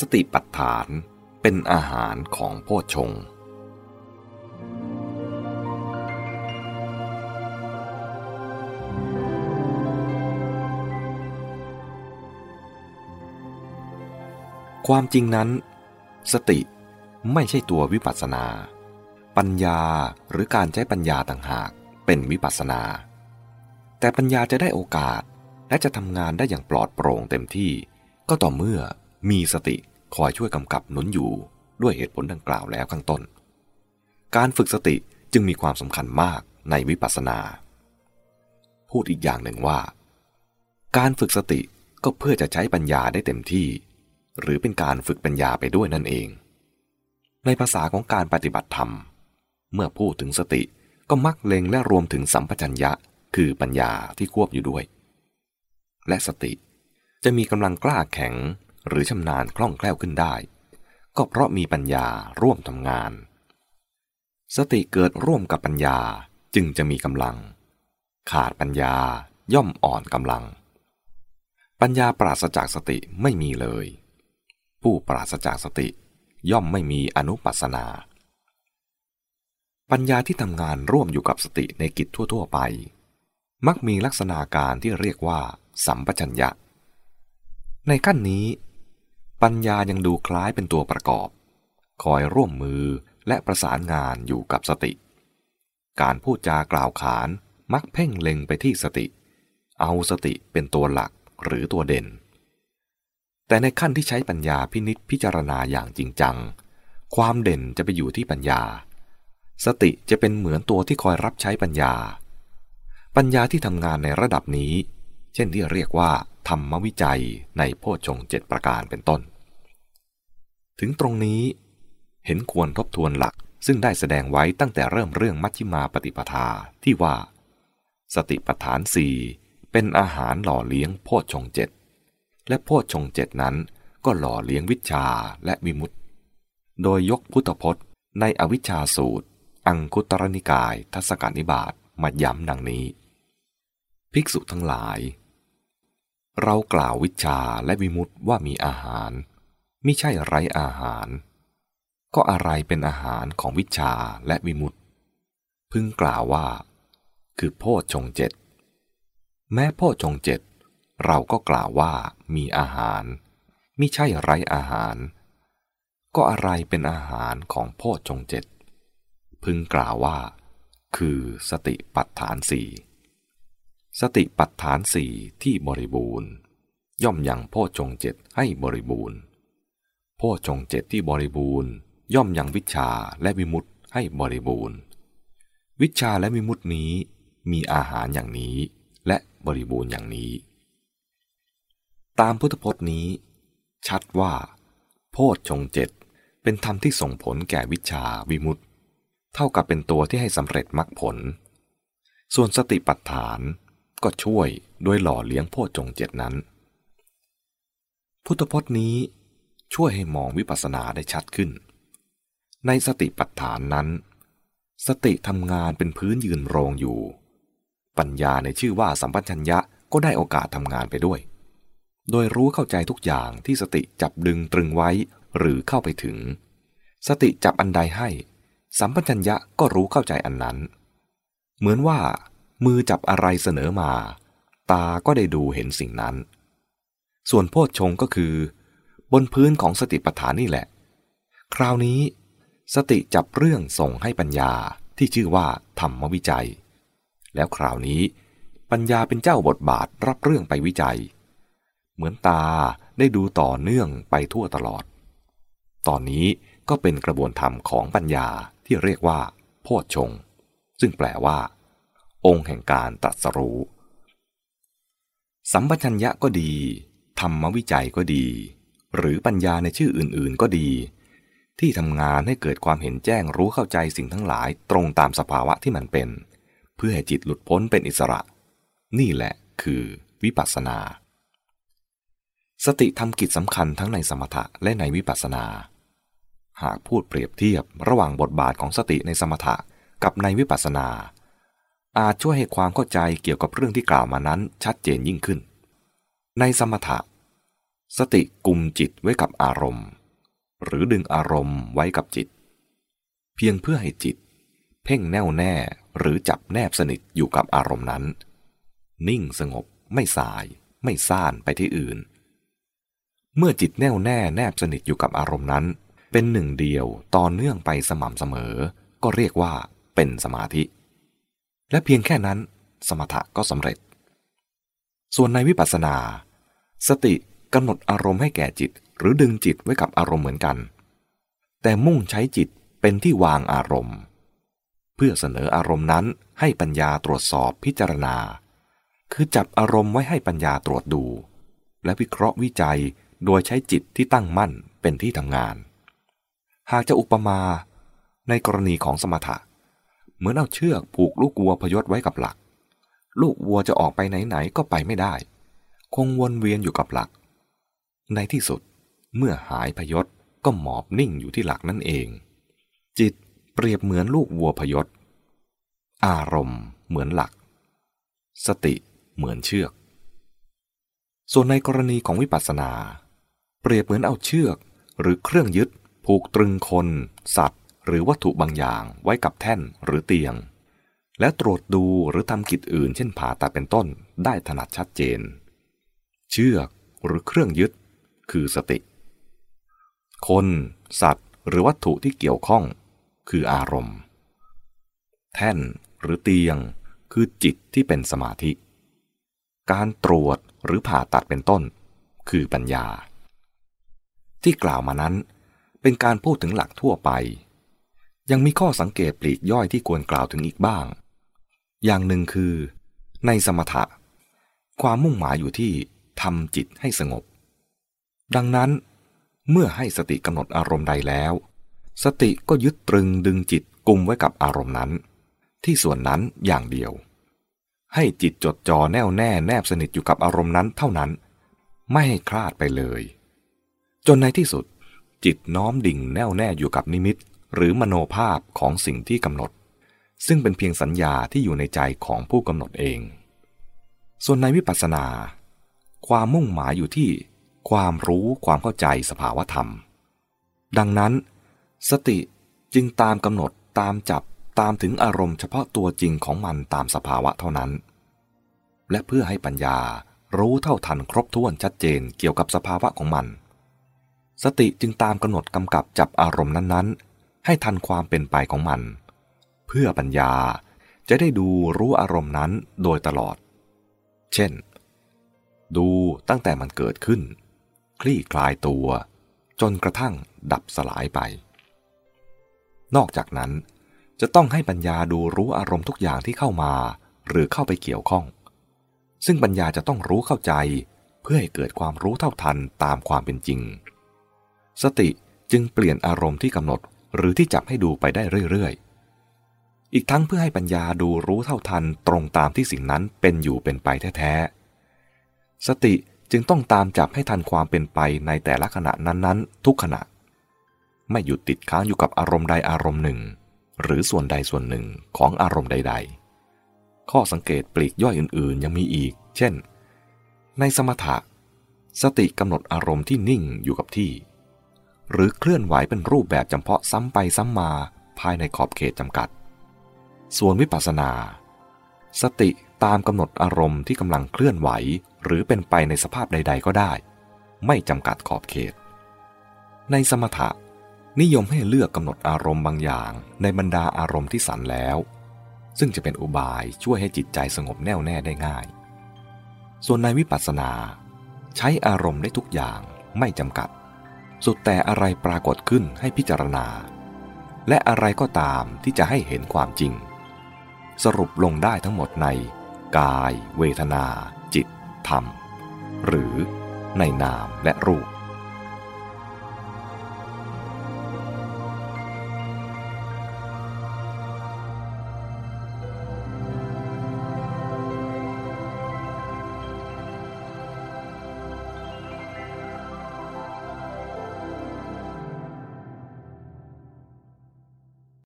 สติปัฏฐานเป็นอาหารของโพชงค์ความจริงนั้น สติไม่ใช่ตัววิปัสสนา ปัญญาหรือการใช้ปัญญาต่างหากเป็นวิปัสสนา แต่ปัญญาจะได้โอกาสและจะทำงานได้อย่างปลอดโปร่งเต็มที่ก็ต่อเมื่อ มีสติคอยช่วยกำกับหนุนอยู่ด้วยเหตุผลดังกล่าวแล้วข้างต้น การฝึกสติจึงมีความสำคัญมากในวิปัสสนา พูดอีกอย่างหนึ่งว่า การฝึกสติก็เพื่อจะใช้ปัญญาได้เต็มที่ หรือเป็นการฝึกปัญญาไปด้วยนั่นเอง ในภาษาของการปฏิบัติธรรม เมื่อพูดถึงสติก็มักเล็งและรวมถึงสัมปชัญญะคือปัญญาที่ควบอยู่ด้วย และสติจะมีกำลังกล้าแข็ง หรือชำนาญคล่องแคล่วขึ้นได้ ก็เพราะมีปัญญาร่วมทำงาน สติเกิดร่วมกับปัญญาจึงจะมีกำลัง ขาดปัญญาย่อมอ่อนกำลัง ปัญญาปราศจากสติไม่มีเลย ผู้ปราศจากสติย่อมไม่มีอนุปัสนา ปัญญาที่ทำงานร่วมอยู่กับสติในกิจทั่ว ๆ ไป มักมีลักษณะการที่เรียกว่า สัมปชัญญะ ในขั้นนี้ ปัญญายังดูคล้ายเป็นตัวประกอบ คอยร่วมมือและประสานงานอยู่กับสติ การพูดจากล่าวขานมักเพ่งเล็งไปที่สติ เอาสติเป็นตัวหลักหรือตัวเด่น แต่ในขั้นที่ใช้ปัญญาพินิษพิจารณาอย่างจริงจัง ความเด่นจะไปอยู่ที่ปัญญา สติจะเป็นเหมือนตัวที่คอยรับใช้ปัญญา ปัญญาที่ทำงานในระดับนี้ เช่นที่เรียกว่า ธรรมวิจัยในโพชฌงเจ็ดประการเป็นต้น ถึงตรงนี้ เห็นควรทบทวนหลักซึ่งได้แสดงไว้ตั้งแต่เริ่มเรื่องมัชฌิมาปฏิปทาที่ว่า สติปัฏฐานสี่เป็นอาหารหล่อเลี้ยงโพชฌงเจ็ดและโพชฌงเจ็ดนั้นก็หล่อเลี้ยงวิชาและวิมุตติ โดยยกพุทธพจน์ ในอวิชชาสูตร อังคุตรนิกาย ทัศกานิบาตมาย้ำดังนี้ ภิกษุทั้งหลาย เรากล่าววิชาและวิมุตว่ามีอาหารไม่ใช่ไร้อาหาร ก็อะไรเป็นอาหารของวิชาและวิมุตพึงกล่าวว่า คือโพชฌงเจ็ดแม้โพชฌงเจ็ดเราก็กล่าวว่ามีอาหารไม่ใช่ไร้อาหาร ก็อะไรเป็นอาหารของโพชฌงเจ็ดพึงกล่าวว่า คือสติปัฏฐานสี่ สติปัฏฐานสี่ที่บริบูรณ์ ย่อมยังโพชงเจ็ดให้บริบูรณ์ โพชงเจ็ดที่บริบูรณ์ ย่อมยังวิชาและวิมุตให้บริบูรณ์ วิชาและวิมุตินี้มีอาหารอย่างนี้และบริบูรณ์อย่างนี้ ตามพุทธพจน์นี้ ชัดว่า โพชงเจ็ดเป็นธรรมที่ส่งผลแก่วิชาวิมุตเท่ากับเป็นตัวที่ให้สำเร็จมรรคผล ส่วนสติปัฏฐาน ก็ช่วยโดยหล่อเลี้ยงโพชงเจ็ดนั้น พุทธพจน์นี้ช่วยให้มองวิปัสสนาได้ชัดขึ้น ในสติปัฏฐานนั้น สติทำงานเป็นพื้นยืนโรงอยู่ ปัญญาในชื่อว่าสัมปชัญญะก็ได้โอกาสทำงานไปด้วย โดยรู้เข้าใจทุกอย่างที่สติจับดึงตรึงไว้หรือเข้าไปถึง สติจับอันใดให้ สัมปชัญญะก็รู้เข้าใจอันนั้น เหมือนว่า มือจับอะไรเสนอมา ตาก็ได้ดูเห็นสิ่งนั้น ส่วนโพชฌงก็คือ บนพื้นของสติปัฏฐานนี่แหละ คราวนี้ สติจับเรื่องส่งให้ปัญญาที่ชื่อว่าธรรมวิจัย แล้วคราวนี้ ปัญญาเป็นเจ้าบทบาทรับเรื่องไปวิจัย เหมือนตาได้ดูต่อเนื่องไปทั่วตลอด ตอนนี้ก็เป็นกระบวนธรรมของปัญญาที่เรียกว่า โพชฌงซึ่งแปลว่า องค์แห่งการตรัสรู้ สัมปชัญญะก็ดี ธรรมวิจัยก็ดี หรือปัญญาในชื่ออื่นๆก็ดี ที่ทำงานให้เกิดความเห็นแจ้งรู้เข้าใจสิ่งทั้งหลายตรงตามสภาวะที่มันเป็น เพื่อให้จิตหลุดพ้นเป็นอิสระ นี่แหละคือวิปัสสนา สติทำกิจสำคัญทั้งในสมถะและในวิปัสสนา หากพูดเปรียบเทียบระหว่างบทบาทของสติในสมถะกับในวิปัสสนา อาจช่วยให้ความเข้าใจเกี่ยวกับเรื่องที่กล่าวมานั้นชัดเจนยิ่งขึ้น ในสมถะ สติกุมจิตไว้กับอารมณ์ หรือดึงอารมณ์ไว้กับจิต เพียงเพื่อให้จิต เพ่งแน่วแน่หรือจับแนบสนิทอยู่กับอารมณ์นั้น นิ่งสงบไม่สาย ไม่ซ่านไปที่อื่น เมื่อจิตแน่วแน่แนบสนิทอยู่กับอารมณ์นั้น เป็นหนึ่งเดียวต่อเนื่องไปสม่ำเสมอ ก็เรียกว่าเป็นสมาธิ และเพียงแค่นั้นสมถะก็สำเร็จ ส่วนในวิปัสสนา สติกำหนดอารมณ์ให้แก่จิต หรือดึงจิตไว้กับอารมณ์เหมือนกัน แต่มุ่งใช้จิตเป็นที่วางอารมณ์ เพื่อเสนออารมณ์นั้นให้ปัญญาตรวจสอบพิจารณา คือจับอารมณ์ไว้ให้ปัญญาตรวจดู และวิเคราะห์วิจัยโดยใช้จิตที่ตั้งมั่นเป็นที่ทำงาน หากจะอุปมา ในกรณีของสมถะ เหมือนเอาเชือกผูกลูกวัวพยศไว้กับหลัก ลูกวัวจะออกไปไหนๆก็ไปไม่ได้ คงวนเวียนอยู่กับหลัก ในที่สุดเมื่อหายพยศก็หมอบนิ่งอยู่ที่หลักนั่นเอง จิตเปรียบเหมือนลูกวัวพยศ อารมณ์เหมือนหลัก สติเหมือนเชือก ส่วนในกรณีของวิปัสสนา เปรียบเหมือนเอาเชือกหรือเครื่องยึดผูกตรึงคน สัตว์ หรือวัตถุบางอย่างไว้กับแท่นหรือเตียง และตรวจดูหรือทำกิจอื่น เช่นผ่าตัดเป็นต้นได้ถนัดชัดเจน เชือกหรือเครื่องยึด คือสติ คน สัตว์ หรือวัตถุที่เกี่ยวข้อง คืออารมณ์ แท่นหรือเตียง คือจิตที่เป็นสมาธิ การตรวจหรือผ่าตัดเป็นต้น คือปัญญา ที่กล่าวมานั้นเป็นการพูดถึงหลักทั่วไป ยังมีข้อสังเกตปลีกย่อยที่ควรกล่าวถึงอีกบ้าง อย่างหนึ่งคือ ในสมถะ ความมุ่งหมายอยู่ที่ทำจิตให้สงบ ดังนั้น เมื่อให้สติกำหนดอารมณ์ใดแล้ว สติก็ยึดตรึงดึงจิตกุมไว้กับอารมณ์นั้น ที่ส่วนนั้นอย่างเดียว ให้จิตจดจ่อแน่วแน่แนบสนิทอยู่กับอารมณ์นั้นเท่านั้น ไม่ให้คลาดไปเลย จนในที่สุดจิตน้อมดิ่งแน่วแน่อยู่กับนิมิต หรือมโนภาพของสิ่งที่กำหนด ซึ่งเป็นเพียงสัญญาที่อยู่ในใจของผู้กำหนดเอง ส่วนในวิปัสสนา ความมุ่งหมายอยู่ที่ ความรู้ความเข้าใจสภาวธรรม ดังนั้น สติจึงตามกำหนดตามจับตามถึงอารมณ์เฉพาะตัวจริงของมันตามสภาวะเท่านั้น และเพื่อให้ปัญญารู้เท่าทันครบถ้วนชัดเจนเกี่ยวกับสภาวะของมัน สติจึงตามกำหนดกำกับจับอารมณ์นั้นๆ ให้ทันความเป็นไปของมัน เพื่อปัญญาจะได้ดูรู้อารมณ์นั้นโดยตลอด เช่น ดูตั้งแต่มันเกิดขึ้น คลี่คลายตัว จนกระทั่งดับสลายไป นอกจากนั้นจะต้องให้ปัญญาดูรู้อารมณ์ทุกอย่างที่เข้ามาหรือเข้าไปเกี่ยวข้อง ซึ่งปัญญาจะต้องรู้เข้าใจเพื่อให้เกิดความรู้เท่าทันตามความเป็นจริง สติจึงเปลี่ยนอารมณ์ที่กำหนด หรือที่จับให้ดูไปได้เรื่อยๆ อีกทั้งเพื่อให้ปัญญาดูรู้เท่าทันตรงตามที่สิ่งนั้นเป็นอยู่เป็นไปแท้ๆ สติจึงต้องตามจับให้ทันความเป็นไปในแต่ละขณะนั้นๆ ทุกขณะ ไม่หยุดติดค้างอยู่กับอารมณ์ใดอารมณ์หนึ่ง หรือส่วนใดส่วนหนึ่งของอารมณ์ใด ๆ ข้อสังเกตปลีกย่อยอื่นๆ ยังมีอีก เช่น ในสมถะ สติกำหนดอารมณ์ที่นิ่งอยู่กับที่ หรือเคลื่อนไหวเป็นรูปแบบจำเพาะซ้ำไปซ้ำมาภายในขอบเขตจำกัด ส่วนวิปัสสนา สติตามกำหนดอารมณ์ที่กำลังเคลื่อนไหว หรือเป็นไปในสภาพใด ๆ ก็ได้ ไม่จำกัดขอบเขต ในสมถะ นิยมให้เลือกกำหนดอารมณ์บางอย่าง ในบรรดาอารมณ์ที่สันแล้ว ซึ่งจะเป็นอุบายช่วยให้จิตใจสงบแน่วแน่ได้ง่าย ส่วนในวิปัสสนา ใช้อารมณ์ได้ทุกอย่างไม่จำกัด สุดแต่อะไรปรากฏขึ้นให้พิจารณา และอะไรก็ตามที่จะให้เห็นความจริง สรุปลงได้ทั้งหมดใน กาย เวทนา จิต ธรรม หรือในนามและรูป